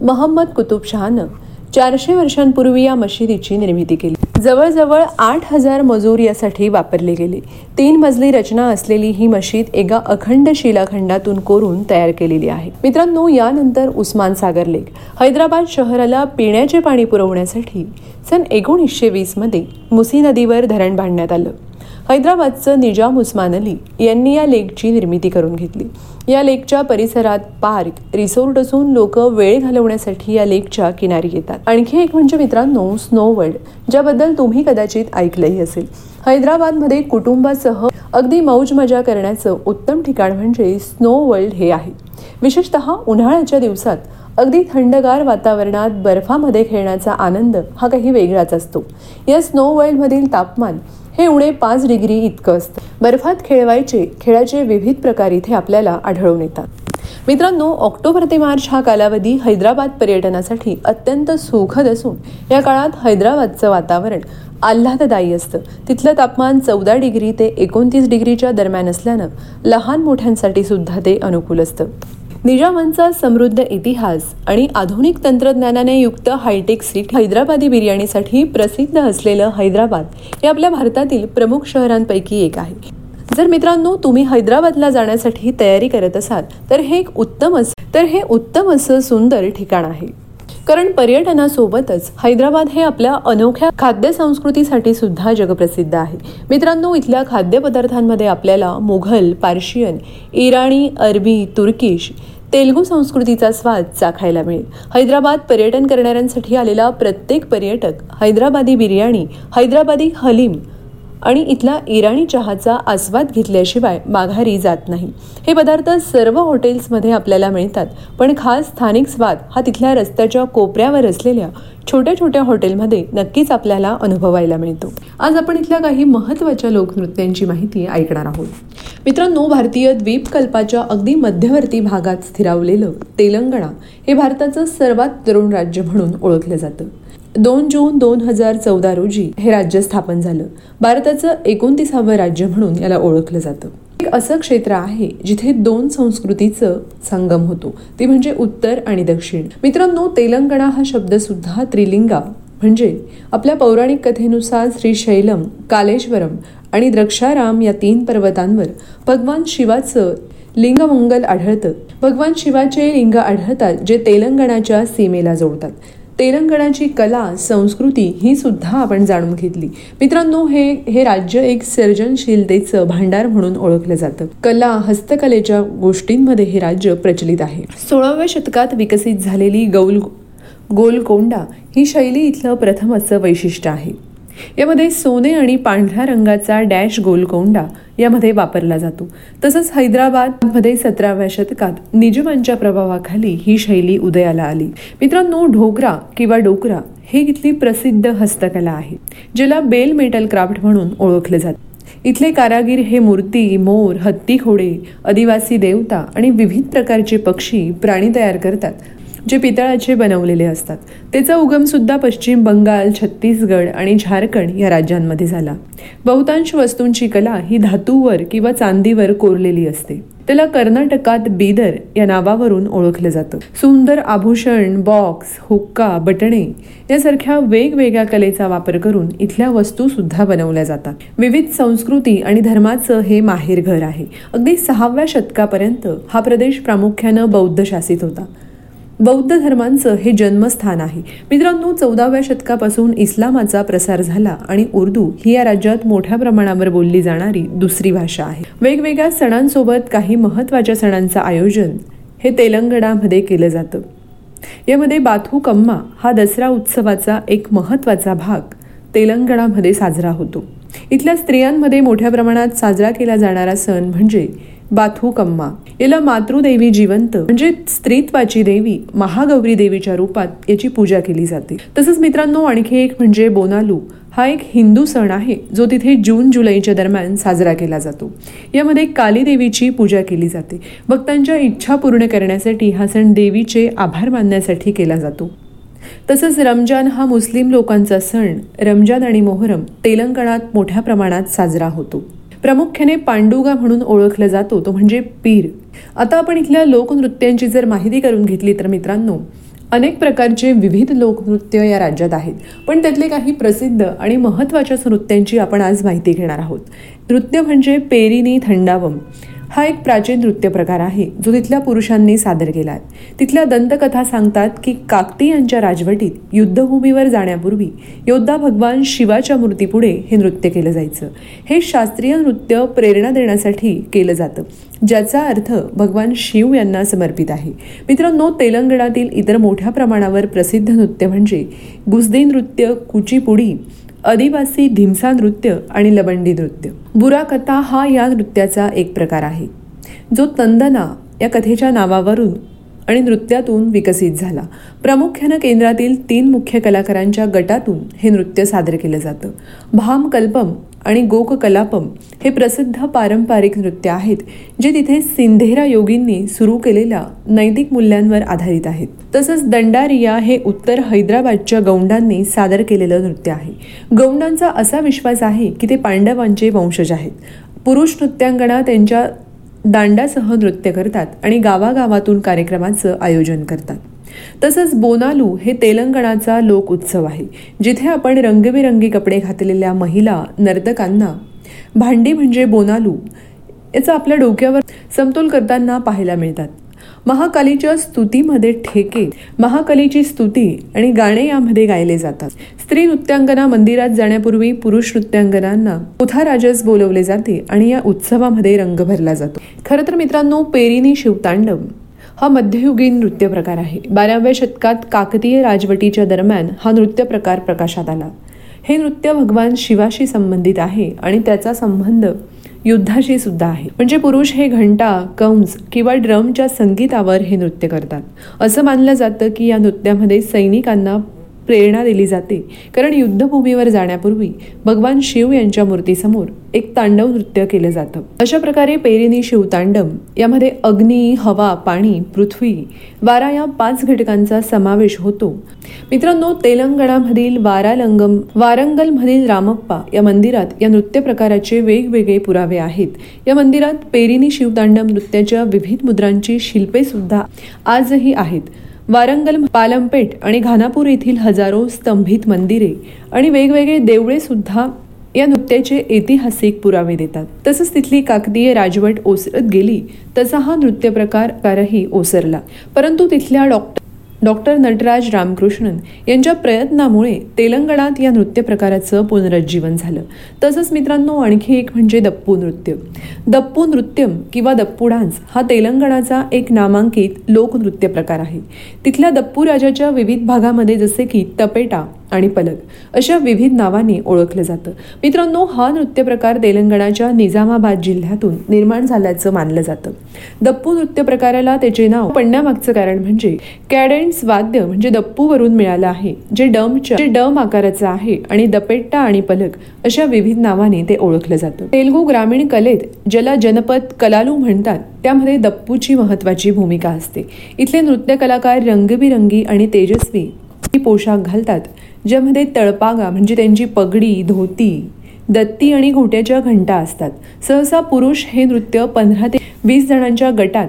Speaker 1: महम्मद कुतुबशहानं चारशे वर्षांपूर्वी या मशिदीची निर्मिती केली. जवळजवळ आठ हजार मजूर यासाठी वापरले गेले. तीन मजली रचना असलेली ही मशीद एका अखंड शिलाखंडातून कोरून तयार केलेली आहे. मित्रांनो यानंतर उस्मान सागर लेक हैदराबाद शहराला पिण्याचे पाणी पुरवण्यासाठी सन एकोणीसशे वीसमध्ये मुसी नदीवर धरण बांधण्यात आलं. हैदराबादचं निजाम उस्मान अली यांनी या लेकची निर्मिती करून घेतली. या लेकच्या परिसरात पार्क रिसोर्ट असून लोक वेळ घालवण्यासाठी या लेकच्या किनारी येतात. आणखी एक म्हणजे मित्रांनो स्नो वर्ल्ड ज्याबद्दल तुम्ही कदाचित ऐकलंही असेल. हैदराबादमध्ये कुटुंबासह अगदी मौज मजा करण्याचं उत्तम ठिकाण म्हणजे स्नो वर्ल्ड हे आहे. विशेषतः उन्हाळ्याच्या दिवसात अगदी थंडगार वातावरणात बर्फामध्ये खेळण्याचा आनंद हा काही वेगळाच असतो. या स्नो वर्ल्डमधील तापमान हे उणे पाच डिग्री इतकं असतं. बर्फात खेळवायचे खेळाचे विविध प्रकार इथे आपल्याला आढळून येतात. मित्रांनो ऑक्टोबर ते मार्च हा कालावधी हैदराबाद पर्यटनासाठी अत्यंत सुखद असून या काळात हैदराबादचं वातावरण आल्हाददायी असतं. तिथलं तापमान चौदा डिग्री ते एकोणतीस डिग्रीच्या दरम्यान असल्यानं लहान मोठ्यांसाठी सुद्धा ते अनुकूल असतं. निजामांचा समृद्ध इतिहास आणि आधुनिक तंत्रज्ञानाने युक्त हायटेक सिटी हैदराबादी बिर्याणीसाठी प्रसिद्ध असलेलं हैदराबाद हे आपल्या भारतातील प्रमुख शहरांपैकी एक आहे. जर मित्रांनो तुम्ही हैदराबादला जाण्यासाठी तयारी करत असाल तर हे एक उत्तम तर हे उत्तम असं सुंदर ठिकाण आहे. कारण पर्यटनासोबतच हैदराबाद हे आपल्या अनोख्या खाद्य संस्कृतीसाठी सुद्धा जगप्रसिद्ध आहे. मित्रांनो इथल्या खाद्यपदार्थांमध्ये आपल्याला मुघल पार्शियन इराणी अरबी तुर्किश तेलगू संस्कृतीचा स्वाद चाखायला मिळेल. हैदराबाद पर्यटन करणाऱ्यांसाठी आलेला प्रत्येक पर्यटक हैदराबादी बिर्याणी हैदराबादी हलीम आणि इथला इराणी चहाचा आस्वाद घेतल्याशिवाय माघारी जात नाही. हे पदार्थ सर्व हॉटेल्समध्ये आपल्याला मिळतात पण खास स्थानिक स्वाद हा तिथल्या रस्त्याच्या कोपऱ्यावर असलेल्या छोट्या छोट्या हॉटेलमध्ये नक्कीच आपल्याला अनुभवायला मिळतो. आज आपण इथल्या काही महत्त्वाच्या लोकनृत्यांची माहिती ऐकणार आहोत. मित्रांनो भारतीय द्वीपकल्पाच्या अगदी मध्यवर्ती भागात स्थिरावलेलं तेलंगणा हे भारताचं सर्वात तरुण राज्य म्हणून ओळखलं जातं. दोन जून दोन हजार चौदा रोजी हे राज्य स्थापन झालं. भारताचं एकोणतीसावं राज्य म्हणून याला ओळखलं जातं. एक असं क्षेत्र आहे जिथे दोन संस्कृतीचं संगम होतो. ते म्हणजे उत्तर आणि दक्षिण. मित्रांनो तेलंगणा हा शब्द सुद्धा त्रिलिंगा. म्हणजे आपल्या पौराणिक कथेनुसार श्री शैलम कालेश्वरम आणि द्रक्षाराम या तीन पर्वतांवर भगवान शिवाचं लिंगमंगल आढळतं. भगवान शिवाचे लिंग आढळतात जे तेलंगणाच्या सीमेला जोडतात. तेलंगणाची कला संस्कृती ही सुद्धा आपण जाणून घेतली. मित्रांनो हे हे राज्य एक सर्जनशीलतेचं भांडार म्हणून ओळखलं जातं. कला हस्तकलेच्या गोष्टींमध्ये हे राज्य प्रचलित आहे. सोळाव्या शतकात विकसित झालेली गौल गोलकोंडा ही शैली इथलं प्रथम असं वैशिष्ट्य आहे. यामध्ये सोने आणि पांढऱ्या रंगाचा डॅश गोलकोंडा यामध्ये वापरला जातो. तसंच हैदराबादमध्ये सतराव्या शतकात निजमांच्या प्रभावाखाली ही शैली उदयाला आली. मित्रांनो ढोकरा किंवा डोकरा हे इथली प्रसिद्ध हस्तकला आहे ज्याला बेल मेटल क्राफ्ट म्हणून ओळखले जाते. इथले कारागीर हे मूर्ती मोर हत्ती खोडे आदिवासी देवता आणि विविध प्रकारचे पक्षी प्राणी तयार करतात जे पितळाचे बनवलेले असतात. त्याचा उगम सुद्धा पश्चिम बंगाल छत्तीसगड आणि झारखंड या राज्यांमध्ये झाला. बहुतांश वस्तूंची कला ही धातूवर किंवा चांदीवर कोरलेली असते. त्याला कर्नाटकात बीदर या नावावरून ओळखलं जातं. सुंदर आभूषण बॉक्स हुक्का बटणे यासारख्या वेगवेगळ्या कलेचा वापर करून इथल्या वस्तू सुद्धा बनवल्या जातात. विविध संस्कृती आणि धर्माचं हे माहेर घर आहे. अगदी सहाव्या शतकापर्यंत हा प्रदेश प्रामुख्यानं बौद्ध शासित होता. बौद्ध धर्मांचं हे जन्मस्थान आहे. मित्रांनो चौदाव्या शतकापासून इस्लामाचा प्रसार झाला आणि उर्दू ही या राज्यात मोठ्या प्रमाणावर बोलली जाणारी दुसरी भाषा आहे. वेगवेगळ्या सणांसोबत काही महत्त्वाच्या सणांचं आयोजन हे तेलंगणामध्ये केलं जातं. यामध्ये बाथू कम्मा हा दसरा उत्सवाचा एक महत्त्वाचा भाग तेलंगणामध्ये साजरा होतो. इथल्या स्त्रियांमध्ये मोठ्या प्रमाणात साजरा केला जाणारा सण म्हणजे बाथुकम्मा याला मातृदेवी जिवंत म्हणजे स्त्रीत्वाची देवी महागौरी देवीच्या रूपात याची पूजा केली जाते. तसंच मित्रांनो आणखी एक म्हणजे बोनालू. हा एक हिंदू सण आहे जो तिथे जून जुलैच्या दरम्यान साजरा केला जातो. यामध्ये काली देवीची पूजा केली जाते. भक्तांच्या इच्छा पूर्ण करण्यासाठी हा सण देवीचे आभार मानण्यासाठी केला जातो. तसंच रमजान हा मुस्लिम लोकांचा सण रमजान आणि मोहरम तेलंगणात मोठ्या प्रमाणात साजरा होतो. प्रामुख्याने पांडुगा म्हणून ओळखला जातो तो म्हणजे पीर. आता आपण इथल्या लोकनृत्यांची जर माहिती करून घेतली तर मित्रांनो अनेक प्रकारचे विविध लोकनृत्य या राज्यात आहेत. पण त्यातले काही प्रसिद्ध आणि महत्त्वाच्या नृत्यांची आपण आज माहिती घेणार आहोत. नृत्य म्हणजे पेरिनी थंडावम. हा एक प्राचीन नृत्य प्रकार आहे जो तिथल्या पुरुषांनी सादर केला आहे तिथल्या दंतकथा सांगतात की काकती यांच्या राजवटीत युद्धभूमीवर जाण्यापूर्वी योद्धा भगवान शिवाच्या मूर्तीपुढे हे नृत्य केलं जायचं. हे शास्त्रीय नृत्य प्रेरणा देण्यासाठी केलं जातं ज्याचा अर्थ भगवान शिव यांना समर्पित आहे. मित्रांनो तेलंगणातील इतर मोठ्या प्रमाणावर प्रसिद्ध नृत्य म्हणजे गुजदी नृत्य कुचीपुडी आदिवासी धिमसा नृत्य आणि लबंडी नृत्य. बुरा कथा हा या नृत्याचा एक प्रकार आहे. जो तंदना या कथेच्या नावावरून आणि नृत्यातून विकसित झाला. प्रामुख्यानं केंद्रातील तीन मुख्य कलाकारांच्या गटातून हे नृत्य सादर केलं जातं. भाम कल्पम आणि गोक कलापम हे प्रसिद्ध पारंपरिक नृत्य आहेत जे तिथे सिंधेरा योगींनी सुरू केलेल्या नैतिक मूल्यांवर आधारित आहेत. तसंच दंडारिया हे उत्तर हैदराबादच्या गौंडांनी सादर केलेलं नृत्य आहे. गौंडांचा असा विश्वास आहे की ते पांडवांचे वंशज आहेत. पुरुष नृत्यांगणा त्यांच्या दांडासह नृत्य करतात आणि गावागावातून कार्यक्रमाचं आयोजन करतात. तसंच बोनालू हे तेलंगणाचा लोक उत्सव आहे जिथे आपण रंगबिरंगी कपडे घातलेल्या महिला नर्तकांना भांडी म्हणजे बोनालू याचा आपल्या डोक्यावर समतोल करताना पाहायला मिळतात. महाकालीच्या स्तुतीमध्ये ठेके महाकालीची स्तुती आणि गाणे यामध्ये गायले जातात. स्त्री नृत्यांगना मंदिरात जाण्यापूर्वी पुरुष नृत्यांगनांना राजस बोलवले जाते आणि या उत्सवामध्ये रंग भरला जातो. खरं तर मित्रांनो पेरिनी शिवतांडव हा मध्ययुगीन नृत्य प्रकार आहे. बाराव्या शतकात काकतीय राजवटीच्या दरम्यान हा नृत्य प्रकार प्रकाशात आला. हे नृत्य भगवान शिवाशी संबंधित आहे आणि त्याचा संबंध युद्धाशी सुद्धा आहे. म्हणजे पुरुष हे घंटा कंस किंवा ड्रमच्या संगीतावर हे नृत्य करतात. असं मानलं जातं की या नृत्यामध्ये सैनिकांना प्रेरणा दिली जाते. कारण युद्धभूमीवर जाण्यापूर्वी भगवान शिव यांच्या मूर्तीसमोर एक तांडव नृत्य केलं जातं. अशा प्रकारे पेरिनी शिवतांडम यामध्ये अग्नी हवा पाणी पृथ्वी वारा या पाच घटकांचा समावेश होतो. मित्रांनो तेलंगणामधील वारालंगम वारंगलमधील रामप्पा या मंदिरात या नृत्य प्रकाराचे वेगवेगळे पुरावे आहेत. या मंदिरात पेरिनी शिवतांडव नृत्याच्या विविध मुद्रांची शिल्पे सुद्धा आजही आहेत. वारंगल पालमपेट आणि घानापूर येथील हजारो स्तंभित मंदिरे आणि वेगवेगळे देवळे सुद्धा या नृत्याचे ऐतिहासिक पुरावे देतात. तसंच तिथली काकदीय राजवट ओसरत गेली तसा हा नृत्य प्रकारही ओसरला. परंतु तिथल्या डॉक्टर डॉक्टर नटराज रामकृष्णन यांच्या प्रयत्नामुळे तेलंगणात या नृत्य प्रकाराचं पुनरुज्जीवन झालं. तसंच मित्रांनो आणखी एक म्हणजे दप्पू नृत्य. दप्पू नृत्यम किंवा दप्पू डान्स हा तेलंगणाचा एक नामांकित लोकनृत्य प्रकार आहे. तिथल्या दप्पू राजाच्या विविध भागामध्ये जसे की तपेटा आणि पलक अशा विविध नावांनी ओळखलं जातं. मित्रांनो हा नृत्य प्रकार तेलंगणाच्या निजामाबाद जिल्ह्यातून निर्माण झाल्याचं मानलं जातं. दप्पू नृत्य प्रकाराला त्याचे नाव पडण्यामागचं कारण म्हणजे कॅडेन्स वाद्य म्हणजे दप्पूवरून मिळालं आहे जे डमच्या जे डम आकाराचं आहे आणि दपेट्टा आणि पलक अशा विविध नावाने ते ओळखलं जातं. तेलगू ग्रामीण कलेत ज्याला जनपद कलालू म्हणतात त्यामध्ये दप्पूची महत्वाची भूमिका असते. इथले नृत्य कलाकार रंगबिरंगी आणि तेजस्वी पोशाख घालतात. ज्यामध्ये तळपागा म्हणजे त्यांची पगडी धोती दत्ती आणि घोट्याच्या घंटा असतात. सहसा पुरुष हे नृत्य पंधरा ते वीस जणांच्या गटात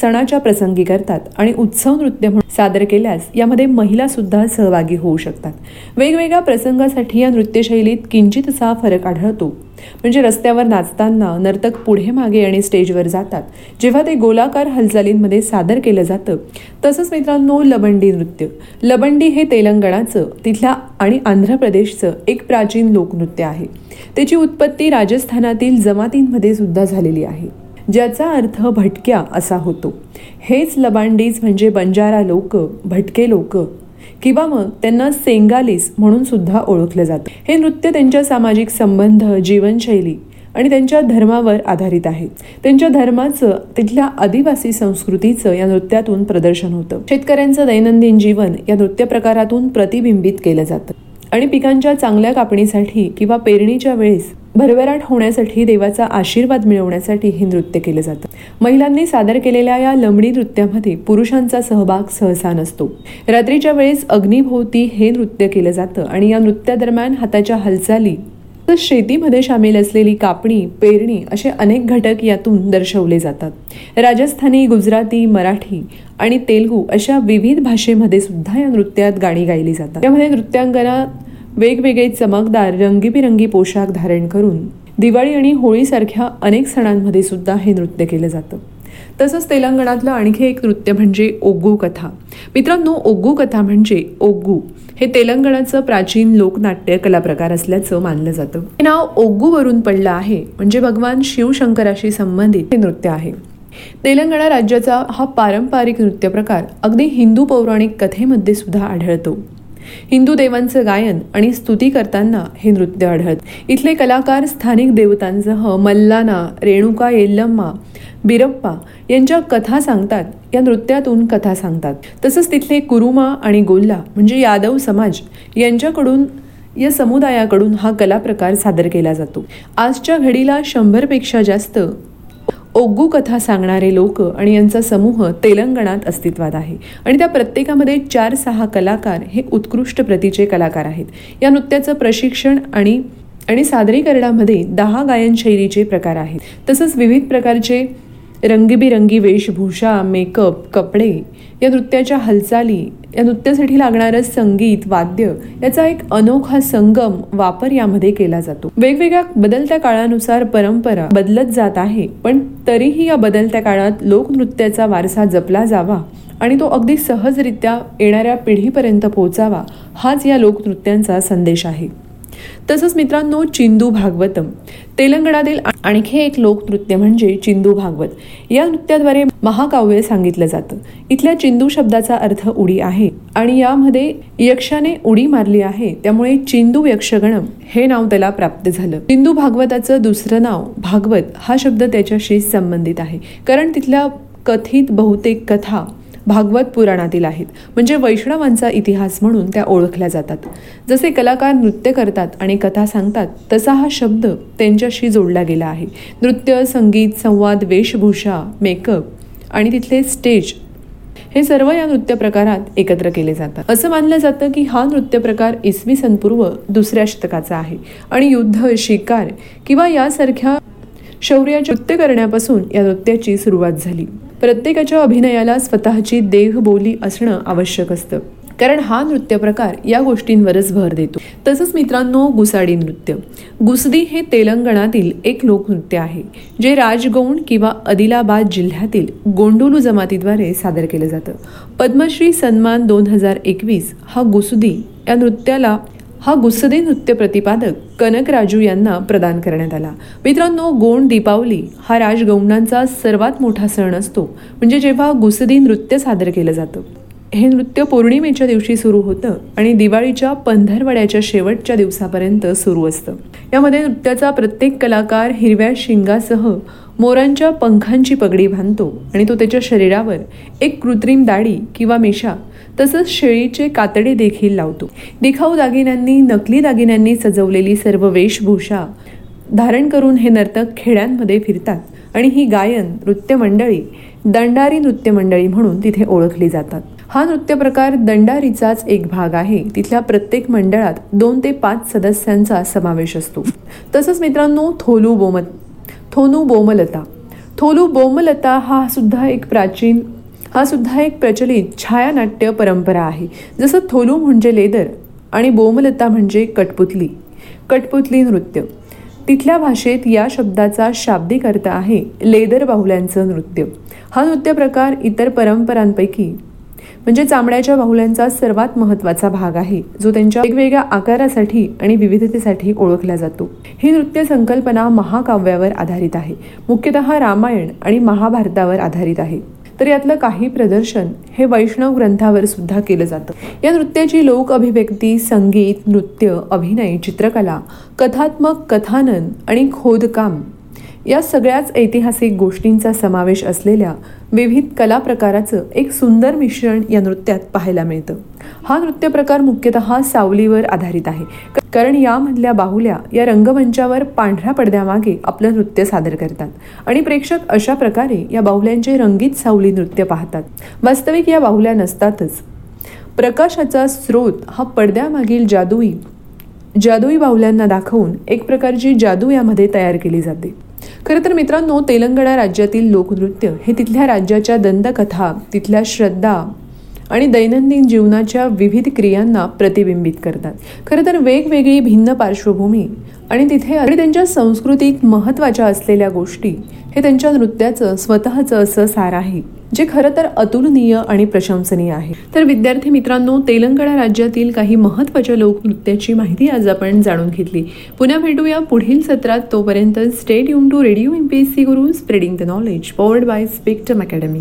Speaker 1: सणाच्या प्रसंगी करतात आणि उत्सव नृत्य म्हणून सादर केल्यास यामध्ये महिला सुद्धा सहभागी होऊ शकतात. वेगवेगळ्या प्रसंगासाठी या नृत्यशैलीत किंचितसा फरक आढळतो. म्हणजे रस्त्यावर नाचताना नर्तक पुढे मागे आणि स्टेजवर जातात. जेव्हा ते गोलाकार हालचालींमध्ये सादर केलं जातं तसंच मित्रांनो लबंडी नृत्य. लबंडी हे तेलंगणाचं तिथल्या आणि आंध्र प्रदेशचं एक प्राचीन लोकनृत्य आहे. त्याची उत्पत्ती राजस्थानातील जमातींमध्ये सुद्धा झालेली आहे. ज्याचा अर्थ भटक्या असा होतो. हेच लबांडीज म्हणजे बंजारा लोक भटके लोक. किंवा मग त्यांना सेंगालीस म्हणून सुद्धा ओळखलं जातं. हे नृत्य त्यांच्या सामाजिक संबंध जीवनशैली आणि त्यांच्या धर्मावर आधारित आहे. त्यांच्या धर्माचं तिथल्या आदिवासी संस्कृतीचं या नृत्यातून प्रदर्शन होतं. शेतकऱ्यांचं दैनंदिन जीवन या नृत्य प्रकारातून प्रतिबिंबित केलं जातं. आणि पिकांच्या चांगल्या कापणीसाठी किंवा पेरणीच्या वेळेस भरभराट होण्यासाठी देवाचा आशीर्वाद मिळवण्यासाठी हे नृत्य केलं जातं. महिलांनी सादर केलेल्या या लंबडी नृत्यामध्ये पुरुषांचा सहभाग सहसा नसतो. रात्रीच्या वेळेस अग्निभोवती हे नृत्य केलं जातं आणि या नृत्यादरम्यान हाताच्या हालचाली तर शेतीमध्ये सामील असलेली कापणी पेरणी असे अनेक घटक यातून दर्शवले जातात. राजस्थानी गुजराती मराठी आणि तेलगू अशा विविध भाषेमध्ये सुद्धा या नृत्यात गाणी गायली जातात. त्यामध्ये नृत्यांगना वेगवेगळे चमकदार रंगीबिरंगी पोशाख धारण करून दिवाळी आणि होळीसारख्या अनेक सणांमध्ये सुद्धा हे नृत्य केलं जातं. तसंच तेलंगणातलं आणखी एक नृत्य म्हणजे ओग्गू कथा. मित्रांनो ओग्गू कथा म्हणजे ओग्गू हे तेलंगणाचं प्राचीन लोकनाट्य कला प्रकार असल्याचं मानलं जातं. हे नाव ओग्गू वरून पडलं आहे म्हणजे भगवान शिवशंकराशी संबंधित हे नृत्य आहे. तेलंगणा राज्याचा हा पारंपरिक नृत्य प्रकार अगदी हिंदू पौराणिक कथेमध्ये सुद्धा आढळतो. हिंदू देवांचं गायन आणि स्तुती करताना हे नृत्य आढळत. इथले कलाकार स्थानिक देवतांसह मल्लाना रेणुका येल्लम्मा बिरप्पा यांच्या कथा सांगतात या नृत्यातून कथा सांगतात. तसंच तिथले कुरुमा आणि गोल्ला म्हणजे यादव समाज यांच्याकडून या समुदायाकडून हा कला प्रकार सादर केला जातो. आजच्या घडीला शंभरपेक्षा जास्त ओग्गू कथा सांगणारे लोक आणि यांचा समूह तेलंगणात अस्तित्वात आहे. आणि त्या प्रत्येकामध्ये चार सहा कलाकार हे उत्कृष्ट प्रतीचे कलाकार आहेत. या नृत्याचं प्रशिक्षण आणि आणि सादरीकरणामध्ये दहा गायन शैलीचे प्रकार आहेत. तसंच विविध प्रकारचे रंगीबिरंगी वेशभूषा मेकअप कपडे या नृत्याच्या हालचाली या नृत्यासाठी लागणारं संगीत वाद्य याचा एक अनोखा संगम वापर यामध्ये केला जातो. वेगवेगळ्या बदलत्या काळानुसार परंपरा बदलत जात आहे पण तरीही या बदलत्या काळात लोकनृत्याचा वारसा जपला जावा आणि तो अगदी सहजरित्या येणाऱ्या पिढीपर्यंत पोहोचावा हाच या लोकनृत्यांचा संदेश आहे. तसंच मित्रांनो चिंदू भागवतम. तेलंगणातील आणखी एक लोकनृत्य म्हणजे चिंदू भागवत. या नृत्याद्वारे महाकाव्य सांगितलं जातं. इथल्या चिंदू शब्दाचा अर्थ उडी आहे आणि यामध्ये यक्षाने उडी मारली आहे. त्यामुळे चिंदू यक्षगणम हे नाव त्याला प्राप्त झालं. चिंदू भागवताचं दुसरं नाव भागवत हा शब्द त्याच्याशी संबंधित आहे. कारण तिथल्या कथित बहुतेक कथा भागवत पुराणातील आहेत. म्हणजे वैष्णवांचा इतिहास म्हणून त्या ओळखल्या जातात. जसे कलाकार नृत्य करतात आणि कथा सांगतात तसा हा शब्द त्यांच्याशी जोडला गेला आहे. नृत्य संगीत संवाद वेशभूषा मेकअप आणि तिथले स्टेज हे सर्व या नृत्य प्रकारात एकत्र केले जातात. असं मानलं जातं की हा नृत्य प्रकार इसवी सन पूर्व दुसऱ्या शतकाचा आहे आणि युद्ध शिकार किंवा यासारख्या शौर्याचे नृत्य करण्यापासून या नृत्याची सुरुवात झाली. प्रत्येकाच्या अभिनयाला स्वतःची देहबोली असणं आवश्यक असतं. कारण हा नृत्य प्रकार या गोष्टींवरच भर देतो. तसंच मित्रांनो गुसाडी नृत्य. गुसदी हे तेलंगणातील एक लोकनृत्य आहे जे राजगौंड किंवा आदिलाबाद जिल्ह्यातील गोंडोलू जमातीद्वारे सादर केलं जातं. पद्मश्री सन्मान दोन हजार एकवीस हा गुसदी या नृत्याला हा गुस्सदे नृत्य प्रतिपादक कनक राजू यांना प्रदान करण्यात आला. मित्रांनो गोंड दीपावली हा राजगौंडांचा सर्वात मोठा सण असतो. म्हणजे जेव्हा गुसदी नृत्य सादर केलं जातं. हे नृत्य पौर्णिमेच्या दिवशी सुरू होतं आणि दिवाळीच्या पंधरवड्याच्या शेवटच्या दिवसापर्यंत सुरू असतं. यामध्ये नृत्याचा प्रत्येक कलाकार हिरव्या शिंगासह मोरांच्या पंखांची पगडी बांधतो आणि तो त्याच्या शरीरावर एक कृत्रिम दाढी किंवा मिशा तसंच शेळीचे कातडे देखील लावतो. दिखाऊ दागिन्यांनी नकली दागिन्यांनी सजवलेली सर्व वेशभूषा धारण करून हे नर्तक खेड्यांमध्ये फिरतात आणि ही गायन नृत्य मंडळी दंडारी नृत्य मंडळी म्हणून तिथे ओळखली जातात. हा नृत्य प्रकार दंडारीचाच एक भाग आहे. तिथल्या प्रत्येक मंडळात दोन ते पाच सदस्यांचा समावेश असतो. तसंच मित्रांनो थोलू बोमत थोनू बोमलता. थोलू बोमलता हा सुद्धा एक प्राचीन हा सुद्धा एक प्रचलित छायानाट्य परंपरा आहे. जसं थोलू म्हणजे लेदर आणि बोमलता म्हणजे कटपुतली कटपुतली नृत्य. तिथल्या भाषेत या शब्दाचा शाब्दिक अर्थ आहे लेदर बाहुल्यांचं नृत्य. हा नृत्य प्रकार इतर परंपरांपैकी म्हणजे चामड्याच्या बाहुल्यांचा सर्वात महत्त्वाचा भाग आहे जो त्यांच्या वेगवेगळ्या आकारासाठी आणि विविधतेसाठी ओळखला जातो. ही नृत्य संकल्पना महाकाव्यावर आधारित आहे. मुख्यतः रामायण आणि महाभारतावर आधारित आहे. तर यातलं काही प्रदर्शन हे वैष्णव ग्रंथावर सुद्धा केलं जातं. या नृत्याची लोक अभिव्यक्ती संगीत नृत्य अभिनय चित्रकला कथात्मक कथानन आणि खोदकाम या सगळ्याच ऐतिहासिक गोष्टींचा समावेश असलेल्या विविध कला प्रकाराचं एक सुंदर मिश्रण या नृत्यात पाहायला मिळतं. हा नृत्य प्रकार मुख्यतः सावलीवर आधारित आहे. कारण यामधल्या बाहुल्या या रंगमंचावर पांढऱ्या पडद्यामागे आपलं नृत्य सादर करतात आणि प्रेक्षक अशा प्रकारे या बाहुल्यांचे रंगीत सावली नृत्य पाहतात. वास्तविक या बाहुल्या नसतातच. प्रकाशाचा स्रोत हा पडद्यामागील जादुई जादुई बाहुल्यांना दाखवून एक प्रकारची जादू यामध्ये तयार केली जाते. खरं तर मित्रांनो तेलंगणा राज्यातील लोकनृत्य हे तिथल्या राज्याच्या दंतकथा तिथल्या श्रद्धा आणि दैनंदिन जीवनाच्या विविध क्रियांना प्रतिबिंबित करतात. खरं तर वेगवेगळी भिन्न पार्श्वभूमी आणि तिथे आणि त्यांच्या संस्कृतीत महत्त्वाच्या असलेल्या गोष्टी हे त्यांच्या नृत्याचं स्वतःचं असं सार आहे जे खरं तर अतुलनीय आणि प्रशंसनीय आहे. तर विद्यार्थी मित्रांनो तेलंगणा राज्यातील काही महत्त्वाच्या लोकनृत्याची माहिती आज आपण जाणून घेतली. पुन्हा भेटूया पुढील सत्रात. तोपर्यंत stay yum to radio M P S C Guru spreading the knowledge powered by Spectrum academy